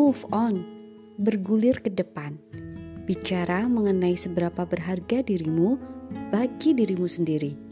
move on, bergulir ke depan, bicara mengenai seberapa berharga dirimu bagi dirimu sendiri.